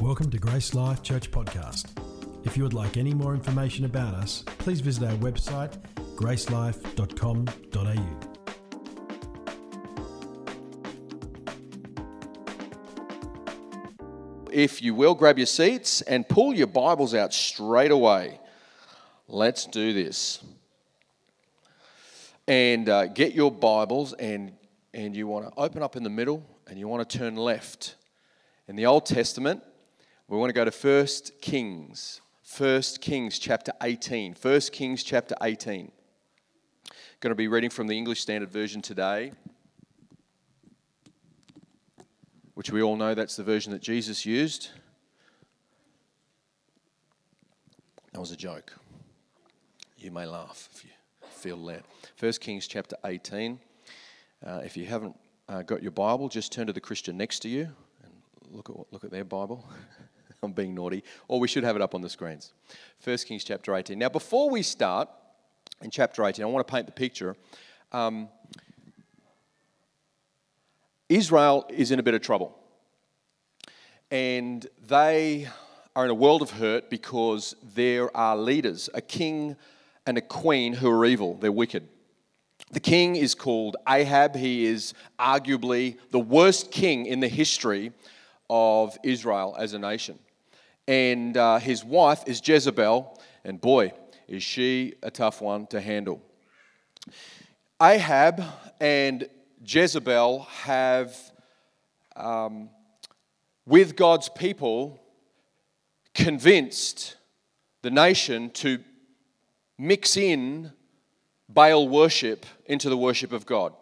Welcome to Grace Life Church Podcast. If you would like any more information about us, please visit our website gracelife.com.au. If you will, grab your seats and pull your Bibles out straight away. Let's do this. And uh, get your Bibles, and, and you want to open up in the middle and you want to turn left. In the Old Testament, we want to go to 1 Kings. 1 Kings chapter 18. 1 Kings chapter 18. Going to be reading from the English Standard Version today, which we all know that's the version that Jesus used. That was a joke. You may laugh if you feel led. 1 Kings chapter 18. Uh, if you haven't uh, got your Bible, just turn to the Christian next to you and look at, look at their Bible. I'm being naughty. Or we should have it up on the screens. 1 Kings chapter 18. Now, before we start in chapter 18, I want to paint the picture. Um, Israel is in a bit of trouble. And they are in a world of hurt because there are leaders, a king and a queen who are evil, they're wicked. The king is called Ahab. He is arguably the worst king in the history of Israel as a nation. And uh, his wife is Jezebel, and boy, is she a tough one to handle. Ahab and Jezebel have, um, with God's people, convinced the nation to mix in Baal worship into the worship of God.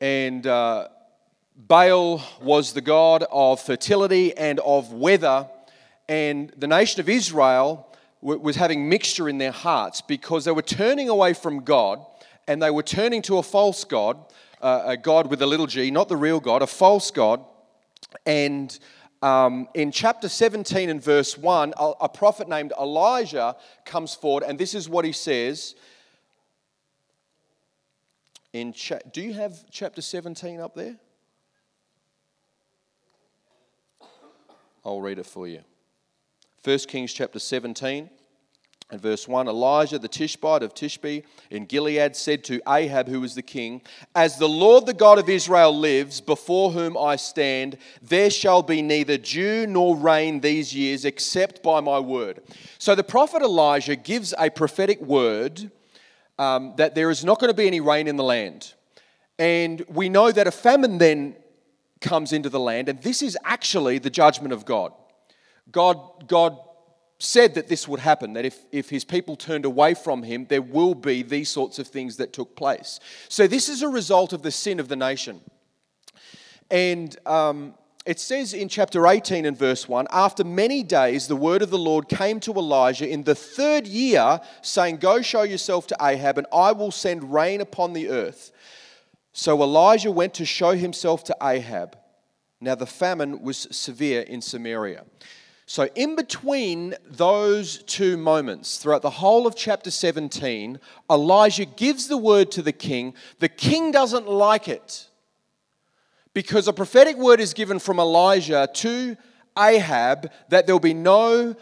And uh, Baal was the god of fertility and of weather, and the nation of Israel was having mixture in their hearts because they were turning away from God and they were turning to a false god, uh, a god with a little g, not the real God, a false god. And um, in chapter 17 and verse 1, a, a prophet named Elijah comes forward, and this is what he says. In cha- Do you have chapter 17 up there? I'll read it for you. 1 Kings chapter 17 and verse 1 Elijah the Tishbite of Tishbe in Gilead said to Ahab, who was the king, As the Lord the God of Israel lives, before whom I stand, there shall be neither dew nor rain these years except by my word. So the prophet Elijah gives a prophetic word um, that there is not going to be any rain in the land. And we know that a famine then comes into the land, and this is actually the judgment of God. God, God said that this would happen, that if, if his people turned away from him, there will be these sorts of things that took place. So, this is a result of the sin of the nation. And um, it says in chapter 18 and verse 1 After many days, the word of the Lord came to Elijah in the third year, saying, Go show yourself to Ahab, and I will send rain upon the earth. So Elijah went to show himself to Ahab. Now the famine was severe in Samaria. So, in between those two moments, throughout the whole of chapter 17, Elijah gives the word to the king. The king doesn't like it because a prophetic word is given from Elijah to Ahab that there'll be no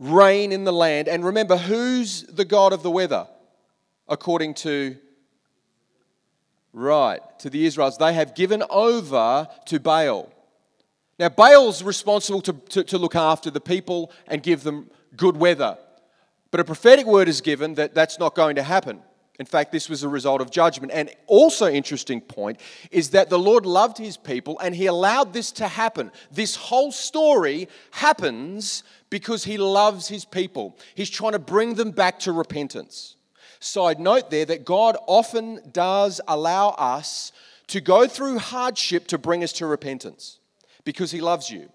rain in the land. And remember, who's the God of the weather? According to Right, to the Israelites. They have given over to Baal. Now, Baal's responsible to, to, to, look after the people and give them good weather. But a prophetic word is given that that's not going to happen. In fact, this was a result of judgment. And also, interesting point is that the Lord loved his people and he allowed this to happen. This whole story happens because he loves his people. He's trying to bring them back to repentance. Side note there that God often does allow us to go through hardship to bring us to repentance because He loves you.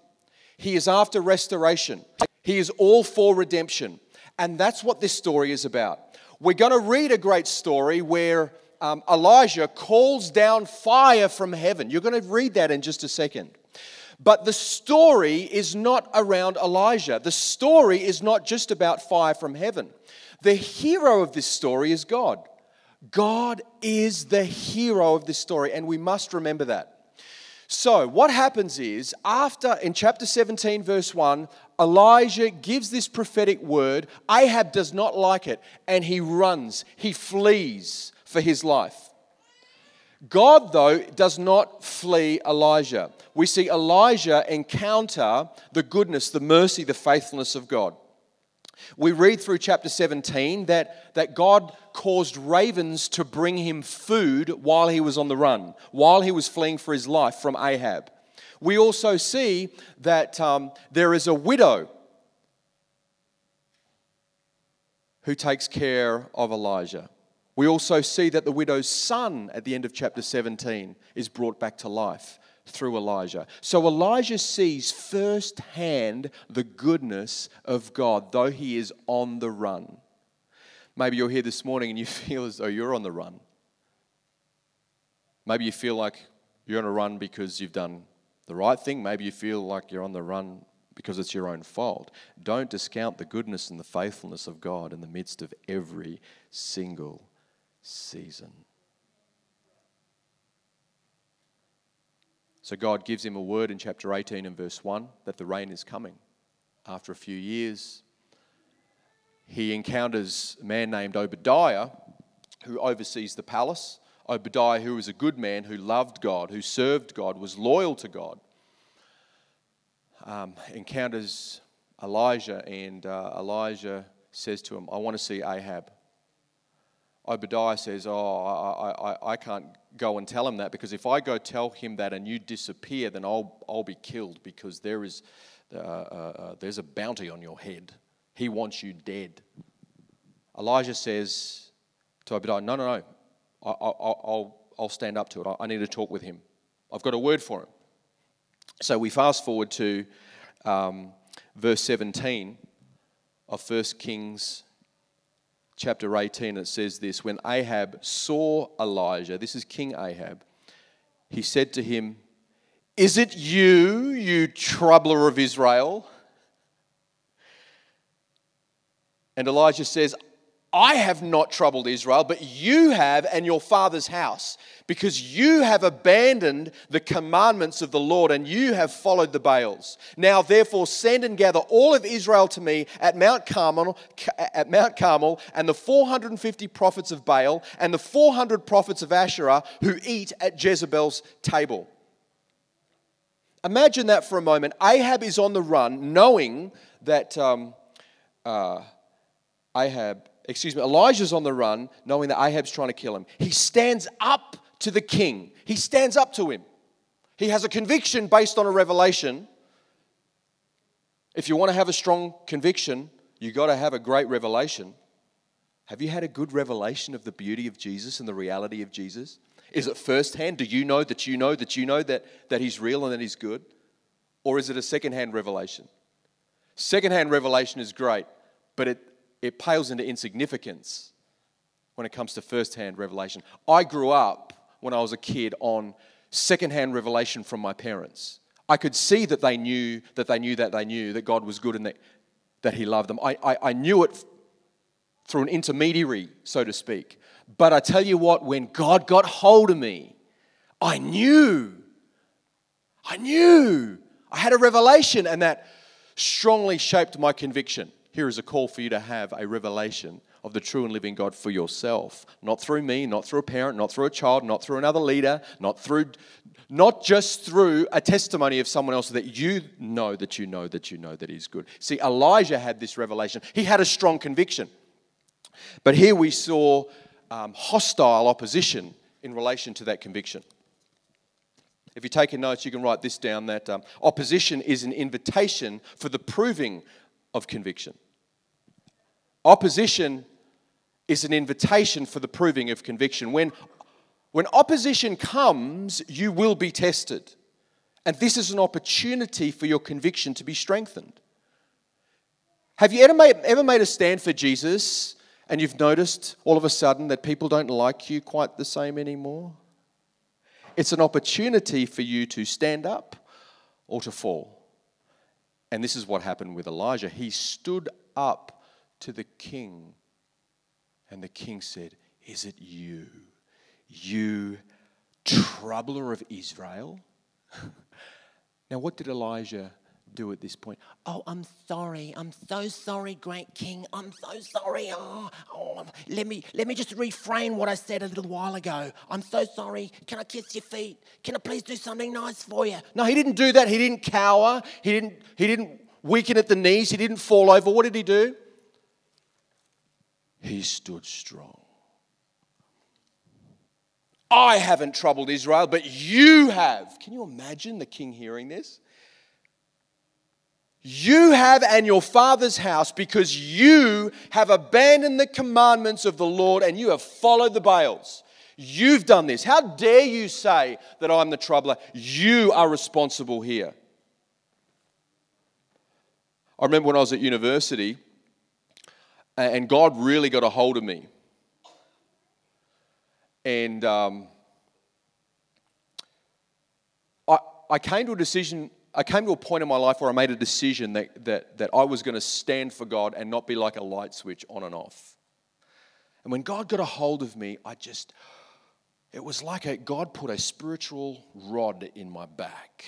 He is after restoration, He is all for redemption. And that's what this story is about. We're going to read a great story where um, Elijah calls down fire from heaven. You're going to read that in just a second. But the story is not around Elijah. The story is not just about fire from heaven. The hero of this story is God. God is the hero of this story, and we must remember that. So, what happens is, after in chapter 17, verse 1, Elijah gives this prophetic word. Ahab does not like it, and he runs, he flees for his life. God, though, does not flee Elijah. We see Elijah encounter the goodness, the mercy, the faithfulness of God. We read through chapter 17 that, that God caused ravens to bring him food while he was on the run, while he was fleeing for his life from Ahab. We also see that um, there is a widow who takes care of Elijah. We also see that the widow's son at the end of chapter 17 is brought back to life through Elijah. So Elijah sees firsthand the goodness of God, though he is on the run. Maybe you're here this morning and you feel as though you're on the run. Maybe you feel like you're on a run because you've done the right thing. Maybe you feel like you're on the run because it's your own fault. Don't discount the goodness and the faithfulness of God in the midst of every single season. So God gives him a word in chapter 18 and verse 1 that the rain is coming. After a few years, he encounters a man named Obadiah who oversees the palace. Obadiah, who was a good man, who loved God, who served God, was loyal to God, um, encounters Elijah, and uh, Elijah says to him, I want to see Ahab. Obadiah says, Oh, I, I, I can't go and tell him that because if I go tell him that and you disappear, then I'll, I'll be killed because there is, uh, uh, uh, there's a bounty on your head. He wants you dead. Elijah says to Obadiah, No, no, no. I, I, I'll, I'll stand up to it. I, I need to talk with him. I've got a word for him. So we fast forward to um, verse 17 of 1 Kings chapter 18, it says this When Ahab saw Elijah, this is King Ahab, he said to him, Is it you, you troubler of Israel? And Elijah says, I have not troubled Israel, but you have and your father's house, because you have abandoned the commandments of the Lord and you have followed the Baals. Now, therefore, send and gather all of Israel to me at Mount Carmel, at Mount Carmel, and the 450 prophets of Baal and the 400 prophets of Asherah who eat at Jezebel's table. Imagine that for a moment. Ahab is on the run, knowing that um, uh, Ahab excuse me, Elijah's on the run, knowing that Ahab's trying to kill him. He stands up to the king, he stands up to him. He has a conviction based on a revelation. If you want to have a strong conviction, you've got to have a great revelation. Have you had a good revelation of the beauty of Jesus and the reality of Jesus? Is it firsthand? Do you know that you know that you know that, that He's real and that He's good? Or is it a secondhand revelation? Secondhand revelation is great, but it, it pales into insignificance when it comes to first-hand revelation. I grew up when I was a kid on second-hand revelation from my parents. I could see that they knew that they knew that they knew that God was good and that, that He loved them. I, I, I knew it through an intermediary, so to speak. But I tell you what, when God got hold of me, I knew. I knew. I had a revelation, and that strongly shaped my conviction. Here is a call for you to have a revelation of the true and living God for yourself. Not through me, not through a parent, not through a child, not through another leader, not through not just through a testimony of someone else that you know that you know that you know that he's good. See, Elijah had this revelation. He had a strong conviction. But here we saw um, hostile opposition in relation to that conviction. If you're taking notes, you can write this down that um, opposition is an invitation for the proving of conviction. Opposition is an invitation for the proving of conviction. When, when opposition comes, you will be tested. And this is an opportunity for your conviction to be strengthened. Have you ever made, ever made a stand for Jesus and you've noticed all of a sudden that people don't like you quite the same anymore? It's an opportunity for you to stand up or to fall. And this is what happened with Elijah. He stood up to the king, and the king said, Is it you, you troubler of Israel? now, what did Elijah do at this point? Oh, I'm sorry. I'm so sorry, great king. I'm so sorry. Oh, oh, let me let me just refrain what I said a little while ago. I'm so sorry. Can I kiss your feet? Can I please do something nice for you? No, he didn't do that. He didn't cower. He didn't, he didn't weaken at the knees. He didn't fall over. What did he do? He stood strong. I haven't troubled Israel, but you have. Can you imagine the king hearing this? You have and your father's house because you have abandoned the commandments of the Lord and you have followed the Baals. You've done this. How dare you say that I'm the troubler? You are responsible here. I remember when I was at university and God really got a hold of me. And um, I, I came to a decision I came to a point in my life where I made a decision that, that, that I was going to stand for God and not be like a light switch on and off. And when God got a hold of me, I just, it was like a, God put a spiritual rod in my back.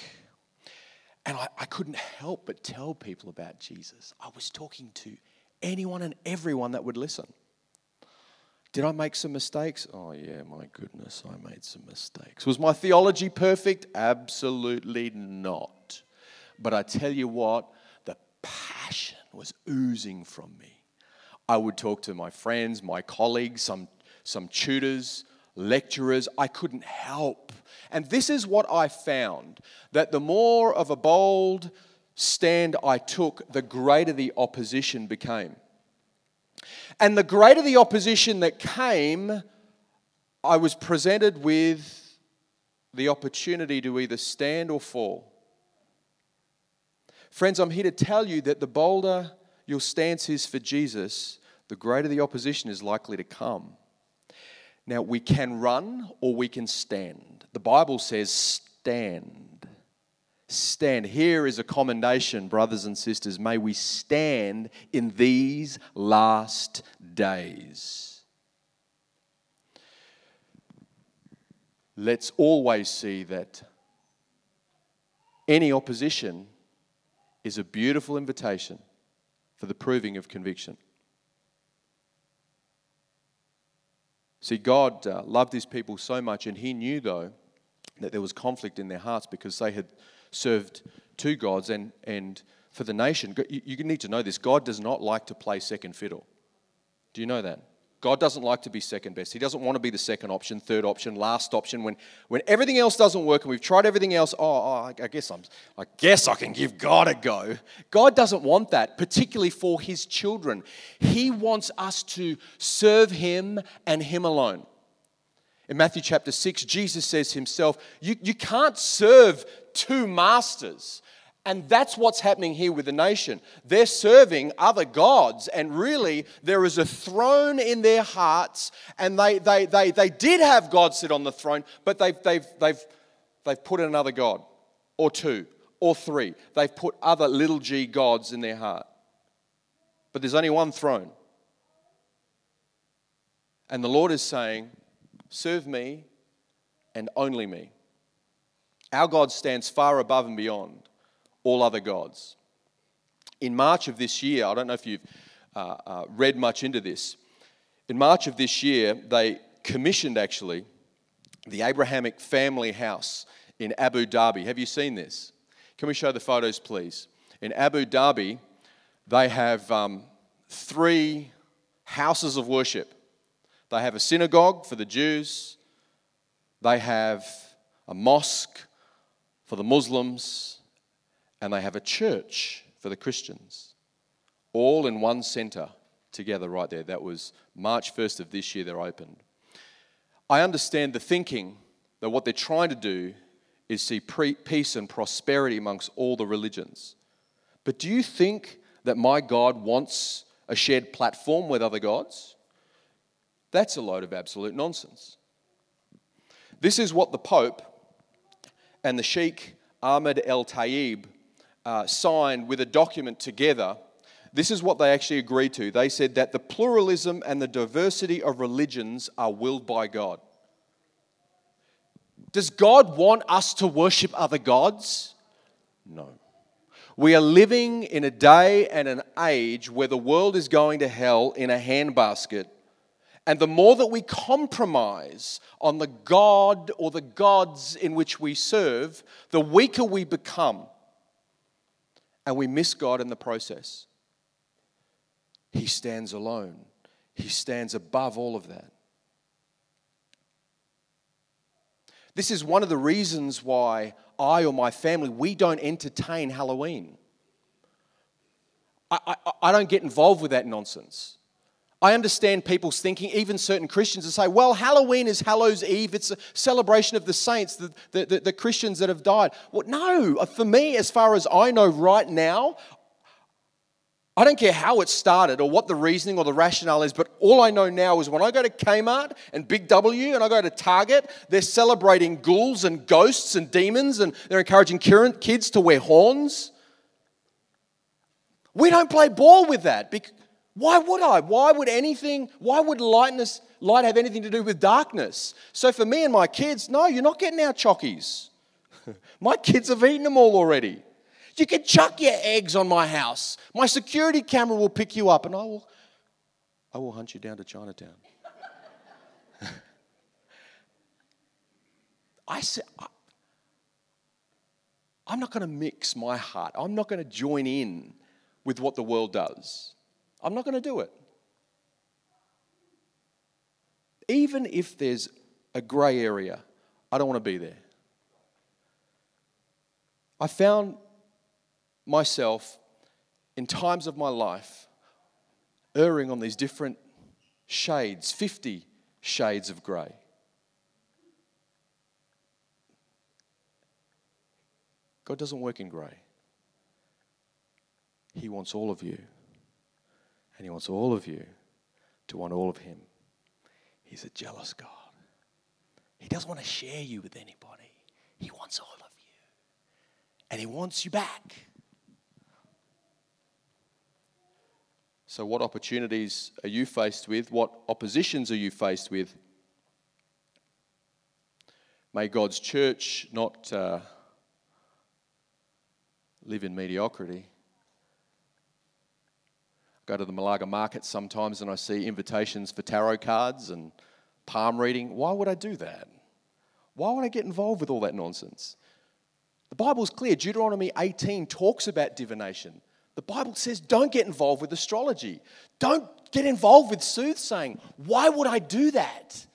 And I, I couldn't help but tell people about Jesus. I was talking to anyone and everyone that would listen. Did I make some mistakes? Oh, yeah, my goodness, I made some mistakes. Was my theology perfect? Absolutely not. But I tell you what, the passion was oozing from me. I would talk to my friends, my colleagues, some, some tutors, lecturers. I couldn't help. And this is what I found that the more of a bold stand I took, the greater the opposition became. And the greater the opposition that came, I was presented with the opportunity to either stand or fall. Friends, I'm here to tell you that the bolder your stance is for Jesus, the greater the opposition is likely to come. Now, we can run or we can stand. The Bible says, stand stand. Here is a commendation, brothers and sisters. May we stand in these last days. Let's always see that any opposition is a beautiful invitation for the proving of conviction. See, God uh, loved his people so much, and he knew, though, that there was conflict in their hearts because they had served two gods and, and for the nation. You, you need to know this God does not like to play second fiddle. Do you know that? God doesn't like to be second best. He doesn't want to be the second option, third option, last option. When, when everything else doesn't work and we've tried everything else, oh, oh I guess I'm, I guess I can give God a go. God doesn't want that, particularly for His children. He wants us to serve Him and Him alone. In Matthew chapter 6, Jesus says himself, you, you can't serve two masters. And that's what's happening here with the nation. They're serving other gods, and really, there is a throne in their hearts, and they, they, they, they did have God sit on the throne, but they've, they've, they've, they've put another God, or two, or three. They've put other little g gods in their heart. But there's only one throne. And the Lord is saying, Serve me and only me. Our God stands far above and beyond all other gods. In March of this year, I don't know if you've uh, uh, read much into this, in March of this year, they commissioned actually the Abrahamic family house in Abu Dhabi. Have you seen this? Can we show the photos, please? In Abu Dhabi, they have um, three houses of worship. They have a synagogue for the Jews, they have a mosque for the Muslims, and they have a church for the Christians. All in one center together right there. That was March 1st of this year, they're opened. I understand the thinking that what they're trying to do is see peace and prosperity amongst all the religions. But do you think that my God wants a shared platform with other gods? That's a load of absolute nonsense. This is what the Pope and the Sheikh Ahmed El Tayeb uh, signed with a document together. This is what they actually agreed to. They said that the pluralism and the diversity of religions are willed by God. Does God want us to worship other gods? No. We are living in a day and an age where the world is going to hell in a handbasket. And the more that we compromise on the God or the gods in which we serve, the weaker we become. And we miss God in the process. He stands alone, He stands above all of that. This is one of the reasons why I or my family, we don't entertain Halloween. I, I, I, don't get involved with that nonsense. I understand people's thinking, even certain Christians, that say, well, Halloween is Hallows Eve. It's a celebration of the saints, the, the, the, the Christians that have died. Well, no, uh, for me, as far as I know right now, I don't care how it started or what the reasoning or the rationale is, but all I know now is when I go to Kmart and Big W and I go to Target, they're celebrating ghouls and ghosts and demons and they're encouraging kids to wear horns. We don't play ball with that. Why would I? Why would anything, why would lightness, light have anything to do with darkness? So for me and my kids, no, you're not getting our chockies. my kids have eaten them all already. You can chuck your eggs on my house. My security camera will pick you up and I will, I will hunt you down to Chinatown. I said, I'm not going to mix my heart. I'm not going to join in with what the world does. I'm not going to do it. Even if there's a grey area, I don't want to be there. I found myself in times of my life erring on these different shades, 50 shades of grey. God doesn't work in grey. He wants all of you. And He wants all of you to want all of Him. He's a jealous God. He doesn't want to share you with anybody, He wants all of you. And He wants you back. So, what opportunities are you faced with? What oppositions are you faced with? May God's church not uh, live in mediocrity. Go to the Malaga market sometimes and I see invitations for tarot cards and palm reading. Why would I do that? Why would I get involved with all that nonsense? The Bible's clear. Deuteronomy 18 talks about divination. The Bible says don't get involved with astrology. Don't get involved with soothsaying. Why would I do that?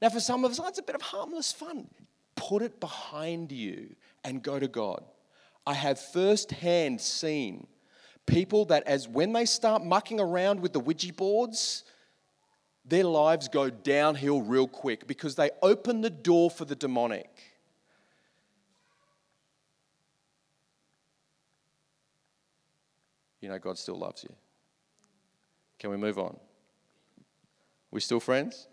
Now, for some of us, it's a bit of harmless fun. Put it behind you and go to God. I have firsthand seen people that, as when they start mucking around with the Ouija boards, their lives go downhill real quick because they open the door for the demonic. you know God still loves you. Can we move on? We still friends?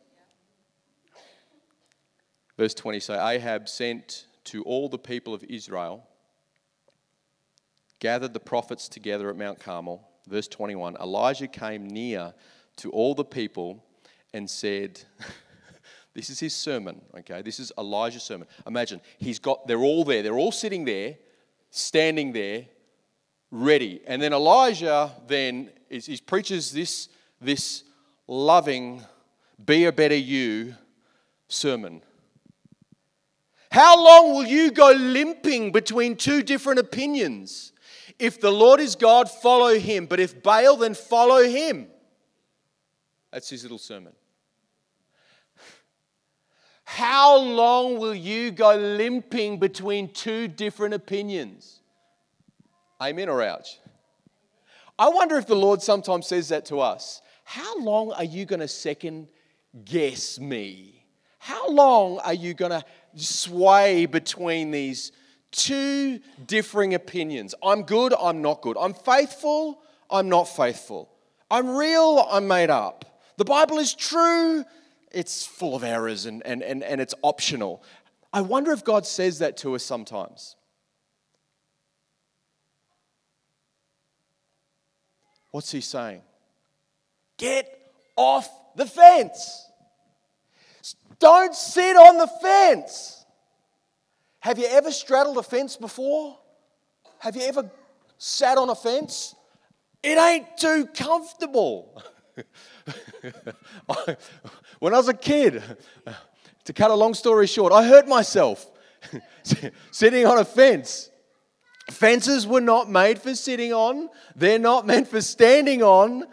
Verse 20 So Ahab sent to all the people of Israel, gathered the prophets together at Mount Carmel. Verse 21 Elijah came near to all the people and said, This is his sermon, okay? This is Elijah's sermon. Imagine, he's got, they're all there, they're all sitting there, standing there, ready. And then Elijah then is, he preaches this, this loving, be a better you sermon. How long will you go limping between two different opinions? If the Lord is God, follow him. But if Baal, then follow him. That's his little sermon. How long will you go limping between two different opinions? Amen or ouch? I wonder if the Lord sometimes says that to us. How long are you going to second guess me? How long are you going to sway between these two differing opinions? I'm good, I'm not good. I'm faithful, I'm not faithful. I'm real, I'm made up. The Bible is true, it's full of errors and, and, and, and it's optional. I wonder if God says that to us sometimes. What's he saying? Get off the fence. Don't sit on the fence. Have you ever straddled a fence before? Have you ever sat on a fence? It ain't too comfortable. when I was a kid, to cut a long story short, I hurt myself sitting on a fence. Fences were not made for sitting on, they're not meant for standing on,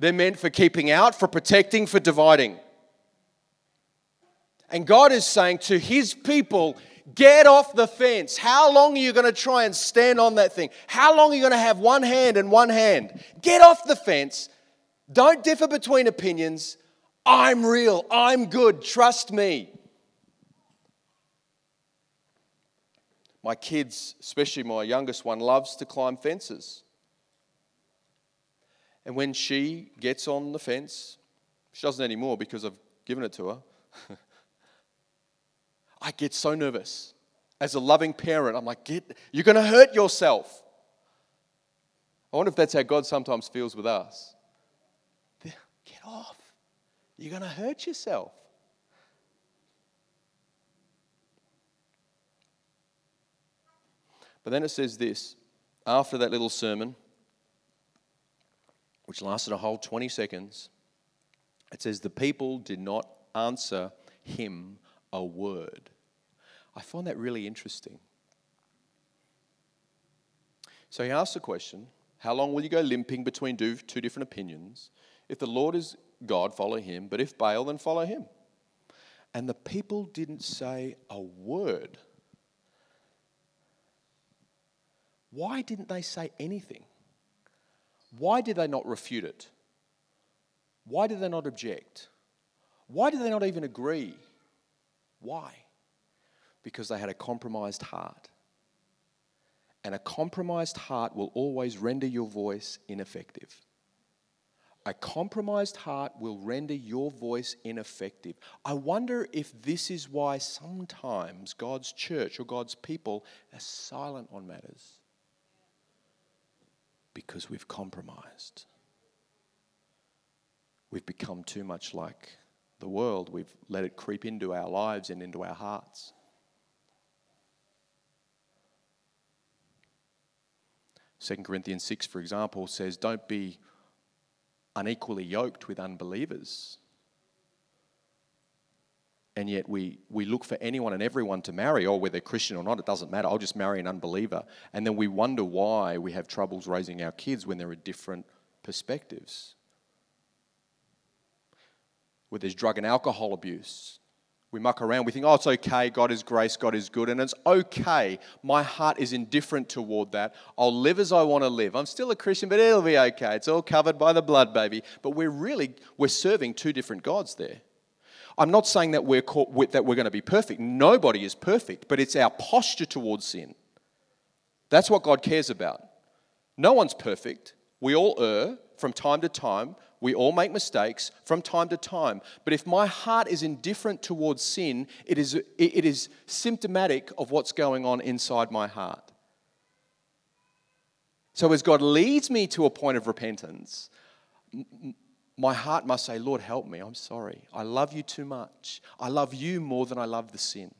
they're meant for keeping out, for protecting, for dividing. And God is saying to his people, Get off the fence. How long are you going to try and stand on that thing? How long are you going to have one hand and one hand? Get off the fence. Don't differ between opinions. I'm real. I'm good. Trust me. My kids, especially my youngest one, loves to climb fences. And when she gets on the fence, she doesn't anymore because I've given it to her. I get so nervous. As a loving parent, I'm like, get, you're going to hurt yourself. I wonder if that's how God sometimes feels with us. Get off. You're going to hurt yourself. But then it says this after that little sermon, which lasted a whole 20 seconds, it says, The people did not answer him a word. I find that really interesting. So he asks the question How long will you go limping between two different opinions? If the Lord is God, follow him, but if Baal, then follow him. And the people didn't say a word. Why didn't they say anything? Why did they not refute it? Why did they not object? Why did they not even agree? Why? Because they had a compromised heart. And a compromised heart will always render your voice ineffective. A compromised heart will render your voice ineffective. I wonder if this is why sometimes God's church or God's people are silent on matters. Because we've compromised. We've become too much like the world. We've let it creep into our lives and into our hearts. Second Corinthians 6, for example, says, Don't be unequally yoked with unbelievers. And yet we, we look for anyone and everyone to marry, or whether Christian or not, it doesn't matter. I'll just marry an unbeliever. And then we wonder why we have troubles raising our kids when there are different perspectives where there's drug and alcohol abuse. We muck around, we think, oh, it's okay, God is grace, God is good, and it's okay. My heart is indifferent toward that. I'll live as I want to live. I'm still a Christian, but it'll be okay. It's all covered by the blood, baby. But we're really, we're serving two different gods there. I'm not saying that we're, caught, with, that we're going to be perfect. Nobody is perfect, but it's our posture towards sin. That's what God cares about. No one's perfect. We all err from time to time. We all make mistakes from time to time. But if my heart is indifferent towards sin, it is, it is symptomatic of what's going on inside my heart. So as God leads me to a point of repentance, my heart must say, Lord, help me. I'm sorry. I love you too much. I love you more than I love the sin.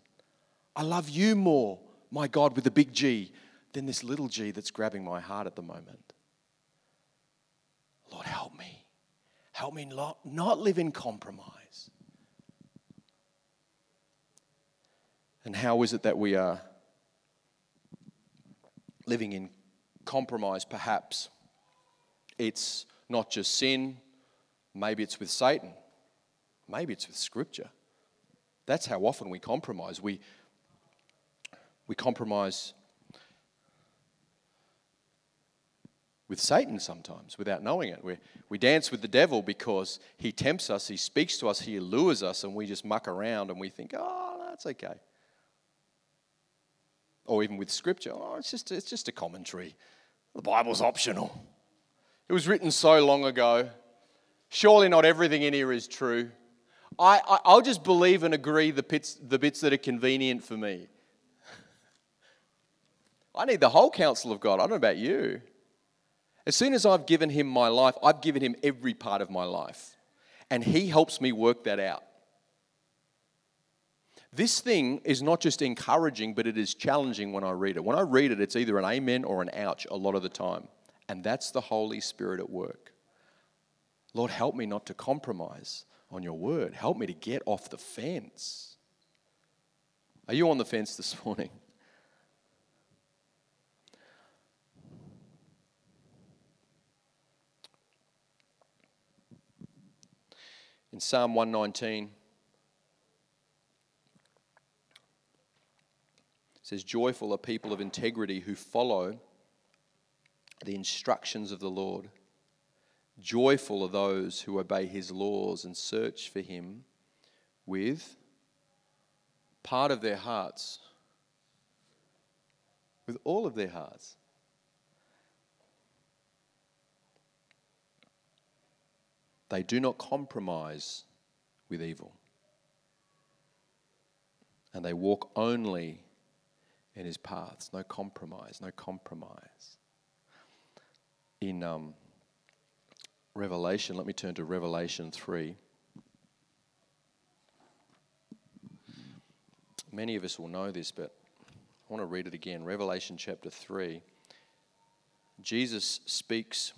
I love you more, my God, with a big G, than this little g that's grabbing my heart at the moment. Lord, help me. Help me not, not live in compromise. And how is it that we are living in compromise, perhaps? It's not just sin, maybe it's with Satan, maybe it's with Scripture. That's how often we compromise. We, we compromise with Satan sometimes without knowing it. We, we dance with the devil because he tempts us, he speaks to us, he allures us, and we just muck around and we think, oh, that's okay. Or even with scripture, oh, it's just, it's just a commentary. The Bible's optional. It was written so long ago. Surely not everything in here is true. I, I, will just believe and agree the bits, the bits that are convenient for me. I need the whole counsel of God. I don't know about you. As soon as I've given him my life, I've given him every part of my life. And he helps me work that out. This thing is not just encouraging, but it is challenging when I read it. When I read it, it's either an amen or an ouch a lot of the time. And that's the Holy Spirit at work. Lord, help me not to compromise on your word. Help me to get off the fence. Are you on the fence this morning? In Psalm 119, it says, Joyful are people of integrity who follow the instructions of the Lord. Joyful are those who obey his laws and search for him with part of their hearts, with all of their hearts. They do not compromise with evil. And they walk only in his paths. No compromise, no compromise. In um, Revelation, let me turn to Revelation 3. Many of us will know this, but I want to read it again. Revelation chapter 3. Jesus speaks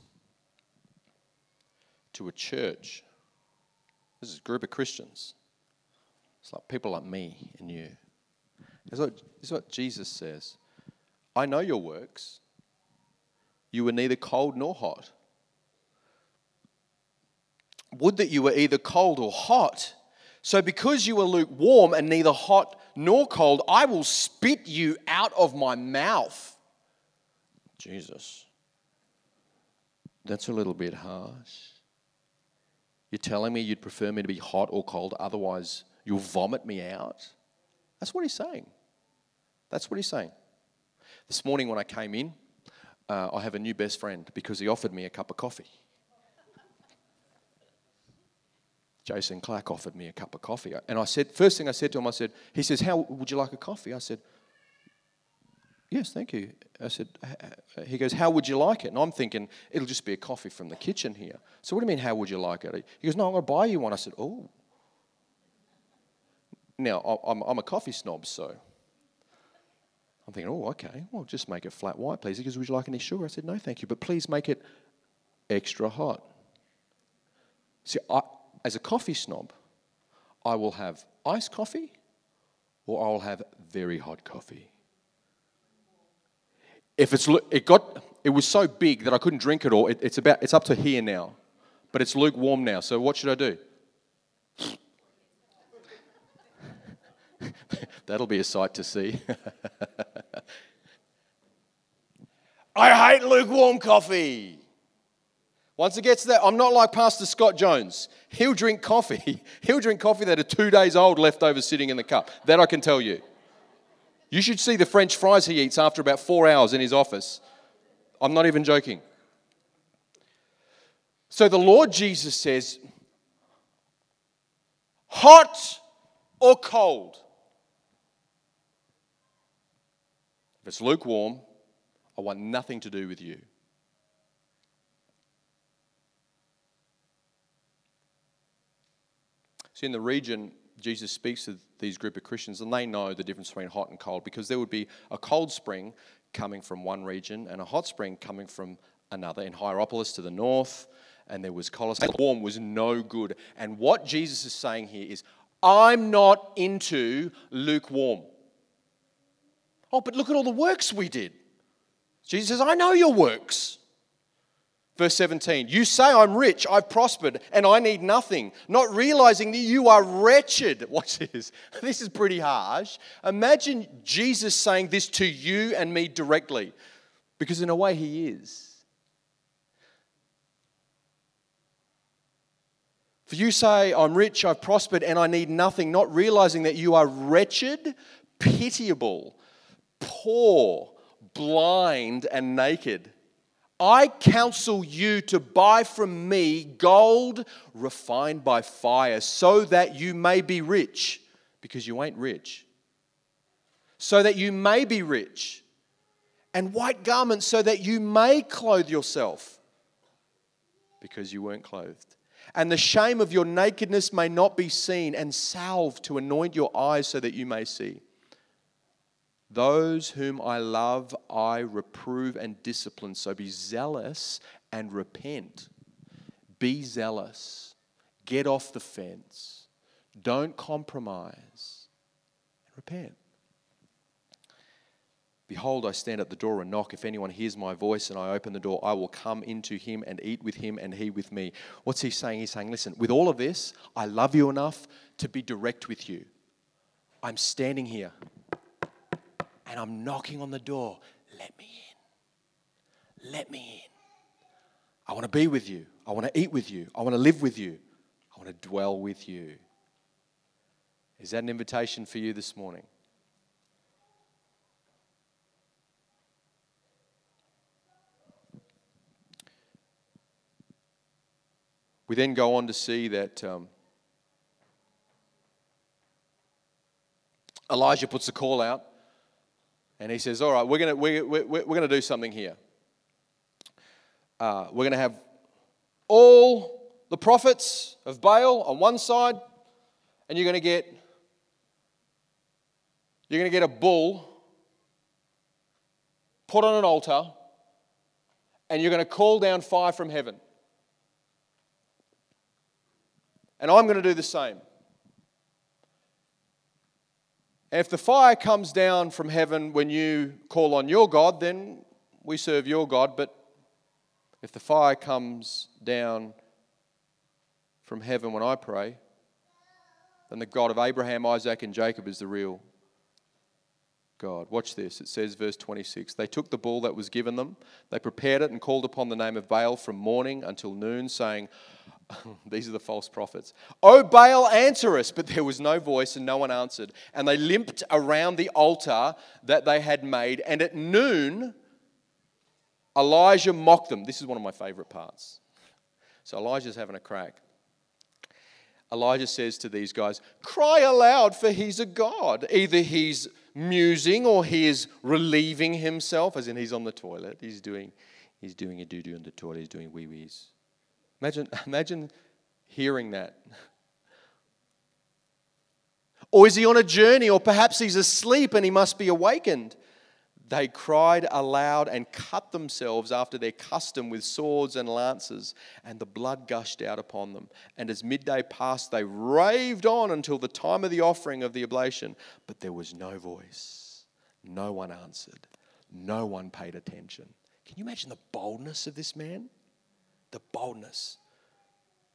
to a church. This is a group of Christians. It's like people like me and you. This is what, this is what Jesus says I know your works. You were neither cold nor hot. Would that you were either cold or hot. So, because you are lukewarm and neither hot nor cold, I will spit you out of my mouth. Jesus. That's a little bit harsh. You're telling me you'd prefer me to be hot or cold, otherwise, you'll vomit me out? That's what he's saying. That's what he's saying. This morning, when I came in, uh, I have a new best friend because he offered me a cup of coffee. Jason Clark offered me a cup of coffee. And I said, first thing I said to him, I said, he says, How would you like a coffee? I said, Yes, thank you. I said, he goes, How would you like it? And I'm thinking, It'll just be a coffee from the kitchen here. So, what do you mean, how would you like it? He goes, No, I'm going to buy you one. I said, Oh. Now, I'm, a coffee snob, so I'm thinking, Oh, okay, well, just make it flat white, please. He goes, Would you like any sugar? I said, No, thank you, but please make it extra hot. See, I, as a coffee snob, I will have iced coffee or I'll have very hot coffee if it's it got it was so big that I couldn't drink it all. It, it's about it's up to here now, but it's lukewarm now. So what should I do? That'll be a sight to see. I hate lukewarm coffee. Once it gets there, I'm not like Pastor Scott Jones. He'll drink coffee. He'll drink coffee that are two days old left over sitting in the cup. That I can tell you. You should see the French fries he eats after about four hours in his office. I'm not even joking. So the Lord Jesus says, hot or cold? If it's lukewarm, I want nothing to do with you. See, in the region Jesus speaks to these group of Christians, and they know the difference between hot and cold because there would be a cold spring coming from one region and a hot spring coming from another. In Hierapolis to the north, and there was Colossae. Warm was no good. And what Jesus is saying here is, I'm not into lukewarm. Oh, but look at all the works we did. Jesus says, I know your works. Verse 17, you say, I'm rich, I've prospered, and I need nothing, not realizing that you are wretched. Watch this. This is pretty harsh. Imagine Jesus saying this to you and me directly, because in a way, he is. For you say, I'm rich, I've prospered, and I need nothing, not realizing that you are wretched, pitiable, poor, blind, and naked. I counsel you to buy from me gold refined by fire, so that you may be rich, because you ain't rich. So that you may be rich, and white garments, so that you may clothe yourself, because you weren't clothed, and the shame of your nakedness may not be seen, and salve to anoint your eyes so that you may see. Those whom I love, I reprove and discipline. So be zealous and repent. Be zealous. Get off the fence. Don't compromise. Repent. Behold, I stand at the door and knock. If anyone hears my voice and I open the door, I will come into him and eat with him and he with me. What's he saying? He's saying, Listen, with all of this, I love you enough to be direct with you. I'm standing here and I'm knocking on the door. Let me in. Let me in. I want to be with you. I want to eat with you. I want to live with you. I want to dwell with you. Is that an invitation for you this morning? We then go on to see that um, Elijah puts a call out and he says, All right, we're going we're, we're, we're going to do something here. Uh, we're going to have all the prophets of Baal on one side, and you're going to get you're going to get a bull put on an altar, and you're going to call down fire from heaven. And I'm going to do the same. And if the fire comes down from heaven when you call on your God, then we serve your God. But if the fire comes down from heaven when I pray, then the God of Abraham, Isaac, and Jacob is the real God. Watch this. It says, verse 26 They took the bull that was given them, they prepared it, and called upon the name of Baal from morning until noon, saying, These are the false prophets. Oh, Baal, answer us. But there was no voice and no one answered. And they limped around the altar that they had made. And at noon, Elijah mocked them. This is one of my favorite parts. So Elijah's having a crack. Elijah says to these guys, Cry aloud, for he's a God. Either he's musing or he is relieving himself, as in he's on the toilet. He's doing, he's doing a doo doo in the toilet, he's doing wee wees. Imagine, imagine hearing that. Or is he on a journey, or perhaps he's asleep and he must be awakened? They cried aloud and cut themselves after their custom with swords and lances, and the blood gushed out upon them. And as midday passed, they raved on until the time of the offering of the oblation. But there was no voice, no one answered, no one paid attention. Can you imagine the boldness of this man? Boldness.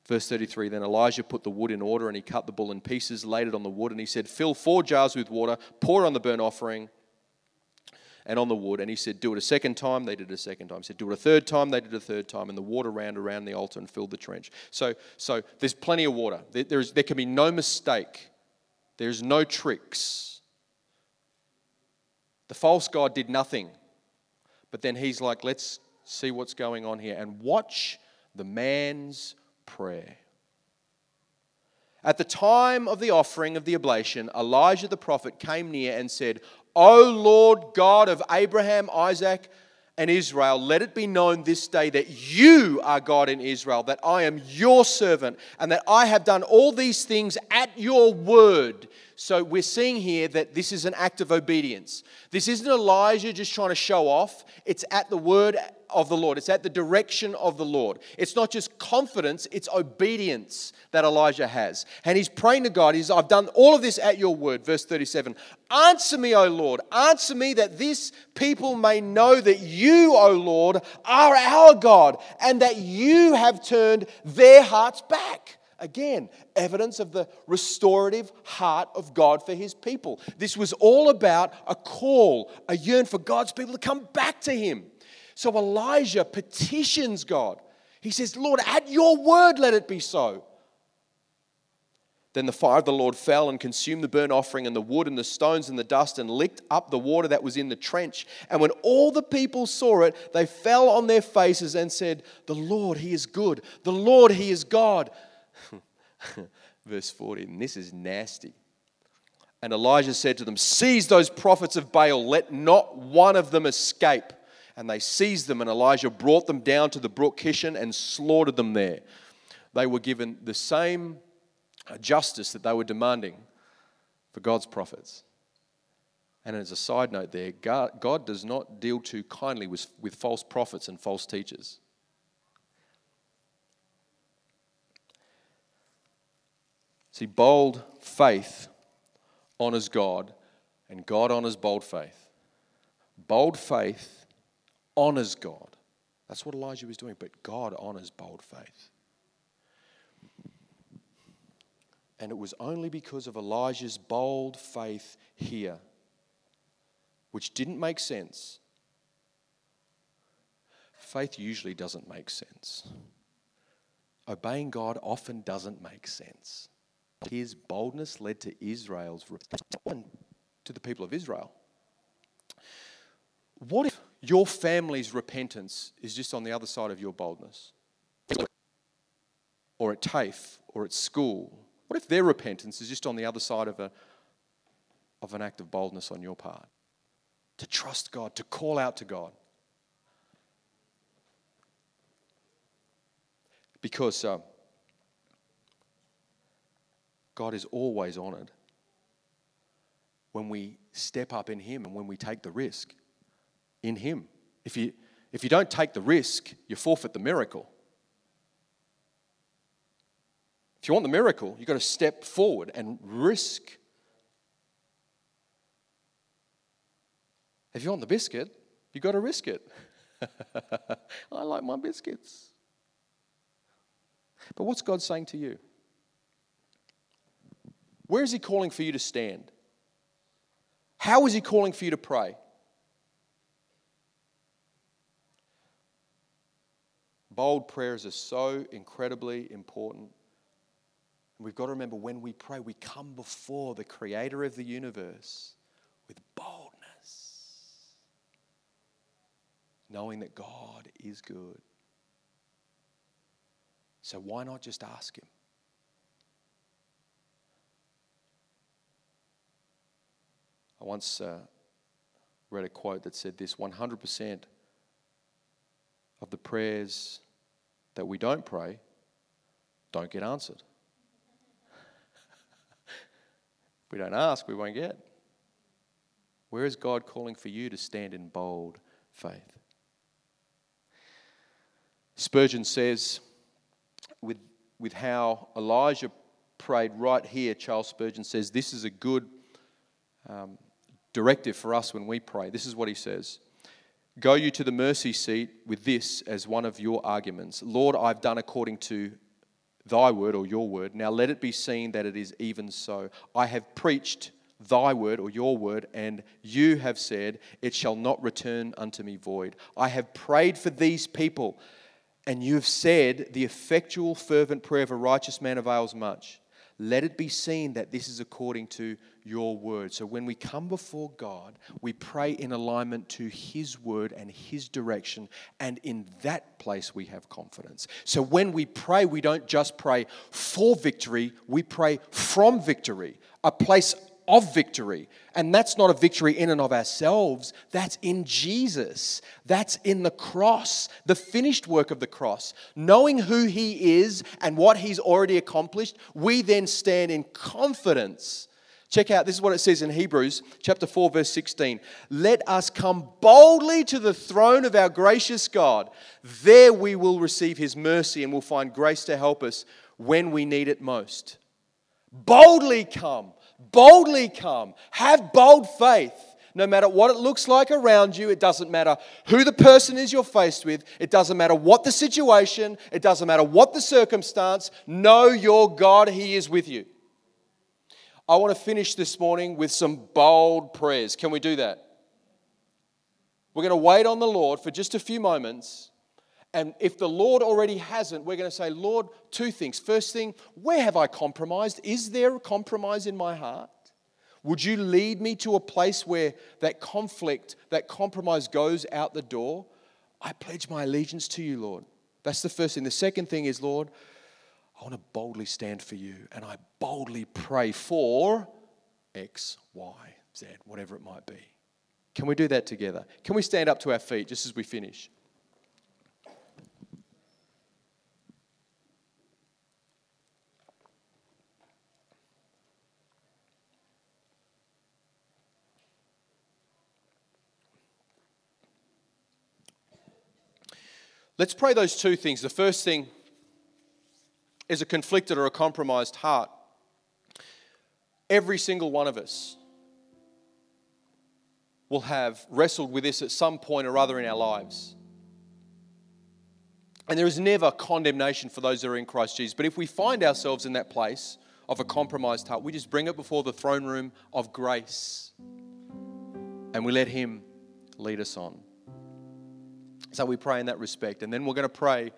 Verse 33 Then Elijah put the wood in order and he cut the bull in pieces, laid it on the wood, and he said, Fill four jars with water, pour it on the burnt offering and on the wood. And he said, Do it a second time. They did it a second time. He said, Do it a third time. They did it a third time. And the water ran around the altar and filled the trench. So, so there's plenty of water. There, there's, there can be no mistake, there's no tricks. The false God did nothing. But then he's like, Let's see what's going on here. And watch the man's prayer. At the time of the offering of the oblation, Elijah the prophet came near and said, O Lord God of Abraham, Isaac, and Israel, let it be known this day that you are God in Israel, that I am your servant, and that I have done all these things at your word. So we're seeing here that this is an act of obedience. This isn't Elijah just trying to show off, it's at the word of the Lord. It's at the direction of the Lord. It's not just confidence, it's obedience that Elijah has. And he's praying to God. He's, I've done all of this at your word. Verse 37 Answer me, O Lord. Answer me that this people may know that you, O Lord, are our God and that you have turned their hearts back. Again, evidence of the restorative heart of God for his people. This was all about a call, a yearn for God's people to come back to him. So Elijah petitions God. He says, Lord, at your word, let it be so. Then the fire of the Lord fell and consumed the burnt offering and the wood and the stones and the dust and licked up the water that was in the trench. And when all the people saw it, they fell on their faces and said, The Lord, He is good. The Lord, He is God. Verse 40, and this is nasty. And Elijah said to them, Seize those prophets of Baal, let not one of them escape and they seized them, and Elijah brought them down to the brook Kishon and slaughtered them there. they were given the same uh, justice that they were demanding for God's prophets. And as a side note, there, God, does not deal too kindly with, with false prophets and false teachers. See, bold faith honors God, and God honors bold faith. Bold faith honors God. That's what Elijah was doing, but God honors bold faith. And it was only because of Elijah's bold faith here, which didn't make sense. Faith usually doesn't make sense. Obeying God often doesn't make sense. His boldness led to Israel's to the people of Israel. What if your family's repentance is just on the other side of your boldness? Or at TAFE, or at school, what if their repentance is just on the other side of, a, of an act of boldness on your part? To trust God, to call out to God. Because uh, God is always honored when we step up in Him and when we take the risk in Him. If you, if you don't take the risk, you forfeit the miracle. If you want the miracle, you've got to step forward and risk. If you want the biscuit, you've got to risk it. I like my biscuits. But what's God saying to you? Where is He calling for you to stand? How is He calling for you to pray? Bold prayers are so incredibly important. We've got to remember when we pray, we come before the creator of the universe with boldness, knowing that God is good. So why not just ask Him? I once uh, read a quote that said this 100% of the prayers that we don't pray don't get answered. we don't ask, we won't get. Where is God calling for you to stand in bold faith? Spurgeon says, with, with how Elijah prayed right here, Charles Spurgeon says, this is a good um, directive for us when we pray. This is what he says Go you to the mercy seat with this as one of your arguments Lord, I've done according to thy word or your word. Now let it be seen that it is even so. I have preached thy word or your word, and you have said, It shall not return unto me void. I have prayed for these people, and you have said, The effectual, fervent prayer of a righteous man avails much. Let it be seen that this is according to your word. So when we come before God, we pray in alignment to his word and his direction, and in that place we have confidence. So when we pray, we don't just pray for victory, we pray from victory, a place of victory. And that's not a victory in and of ourselves, that's in Jesus. That's in the cross, the finished work of the cross. Knowing who He is and what He's already accomplished, we then stand in confidence. Check out, this is what it says in Hebrews chapter 4, verse 16. Let us come boldly to the throne of our gracious God. There we will receive His mercy and will find grace to help us when we need it most. Boldly come Boldly come. Have bold faith. No matter what it looks like around you, it doesn't matter who the person is you're faced with, it doesn't matter what the situation, it doesn't matter what the circumstance. Know your God, He is with you. I want to finish this morning with some bold prayers. Can we do that? We're going to wait on the Lord for just a few moments and if the Lord already hasn't, we're going to say, Lord, two things. First thing, where have I compromised? Is there a compromise in my heart? Would you lead me to a place where that conflict, that compromise goes out the door? I pledge my allegiance to you, Lord. That's the first thing. The second thing is, Lord, I want to boldly stand for you and I boldly pray for X, Y, Z, whatever it might be. Can we do that together? Can we stand up to our feet just as we finish? Let's pray those two things. The first thing is a conflicted or a compromised heart. Every single one of us will have wrestled with this at some point or other in our lives. And there is never condemnation for those that are in Christ Jesus. But if we find ourselves in that place of a compromised heart, we just bring it before the throne room of grace and we let Him lead us on. So we pray in that respect. And then we're going to pray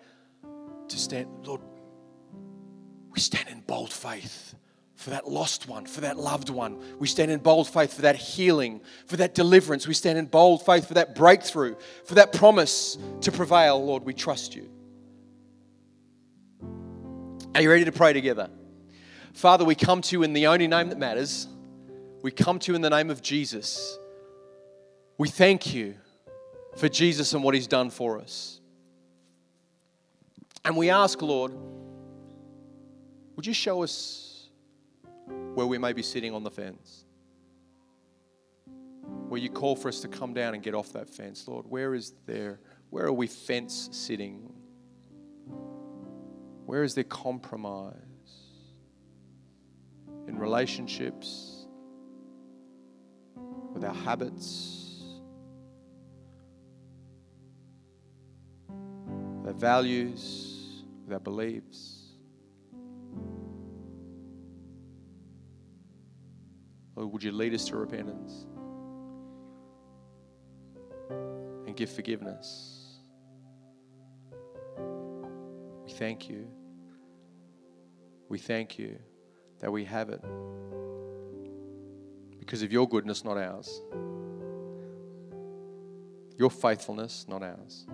to stand, Lord, we stand in bold faith for that lost one, for that loved one. We stand in bold faith for that healing, for that deliverance. We stand in bold faith for that breakthrough, for that promise to prevail. Lord, we trust you. Are you ready to pray together? Father, we come to you in the only name that matters. We come to you in the name of Jesus. We thank you for Jesus and what he's done for us. And we ask, Lord, would you show us where we may be sitting on the fence. Where you call for us to come down and get off that fence, Lord. Where is there? Where are we fence sitting? Where is there compromise in relationships, with our habits, our values, our beliefs? Would you lead us to repentance and give forgiveness? We thank you. We thank you that we have it because of your goodness, not ours. Your faithfulness, not ours.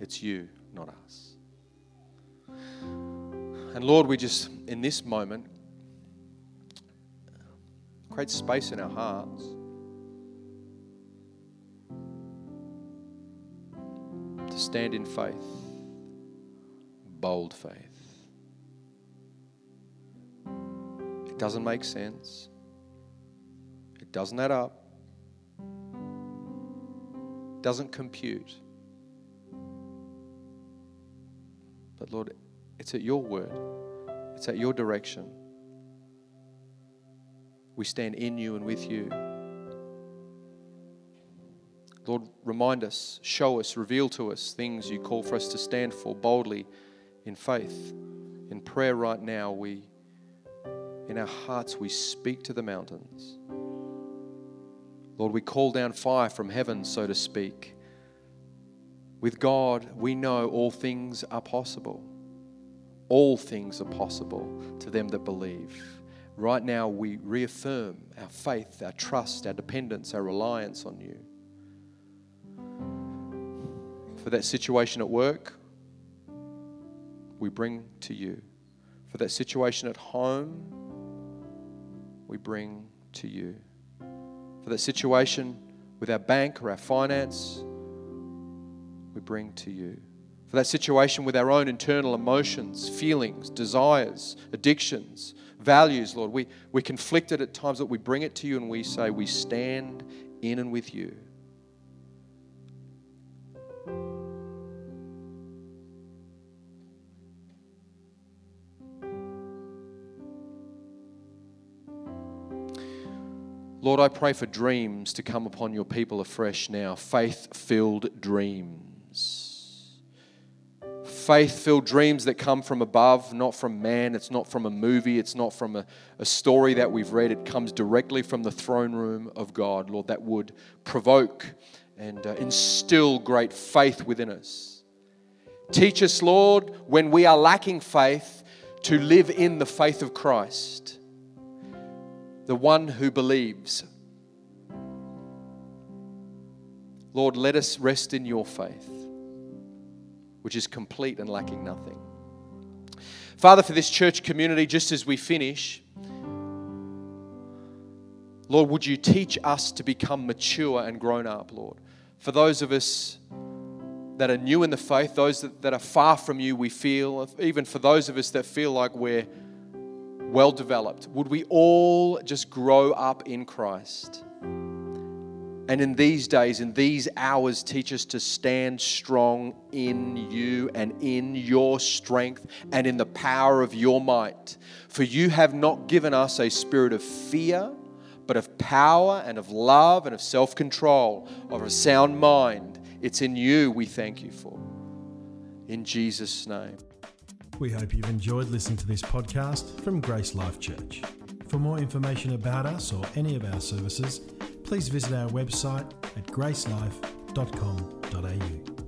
It's you, not us. And Lord, we just, in this moment, space in our hearts. To stand in faith, bold faith. It doesn't make sense, it doesn't add up, it doesn't compute. But Lord, it's at your word, it's at your direction. We stand in you and with you. Lord, remind us, show us, reveal to us things you call for us to stand for boldly in faith. In prayer right now, we, in our hearts, we speak to the mountains. Lord, we call down fire from heaven, so to speak. With God, we know all things are possible. All things are possible to them that believe. Right now, we reaffirm our faith, our trust, our dependence, our reliance on you. For that situation at work, we bring to you. For that situation at home, we bring to you. For that situation with our bank or our finance, we bring to you. For that situation with our own internal emotions, feelings, desires, addictions, values, Lord. We, we're conflicted at times, but we bring it to you and we say, We stand in and with you. Lord, I pray for dreams to come upon your people afresh now, faith filled dreams faith filled dreams that come from above, not from man. It's not from a movie. It's not from a, a story that we've read. It comes directly from the throne room of God, Lord, that would provoke and uh, instill great faith within us. Teach us, Lord, when we are lacking faith, to live in the faith of Christ, the one who believes. Lord, let us rest in your faith which is complete and lacking nothing. Father, for this church community, just as we finish, Lord, would you teach us to become mature and grown up, Lord? For those of us that are new in the faith, those that, are far from you, we feel, even for those of us that feel like we're well developed, would we all just grow up in Christ? And in these days, in these hours, teach us to stand strong in you and in your strength and in the power of your might. For you have not given us a spirit of fear, but of power and of love and of self control, of a sound mind. It's in you we thank you for. In Jesus' name. We hope you've enjoyed listening to this podcast from Grace Life Church. For more information about us or any of our services, please visit our website at gracelife.com.au.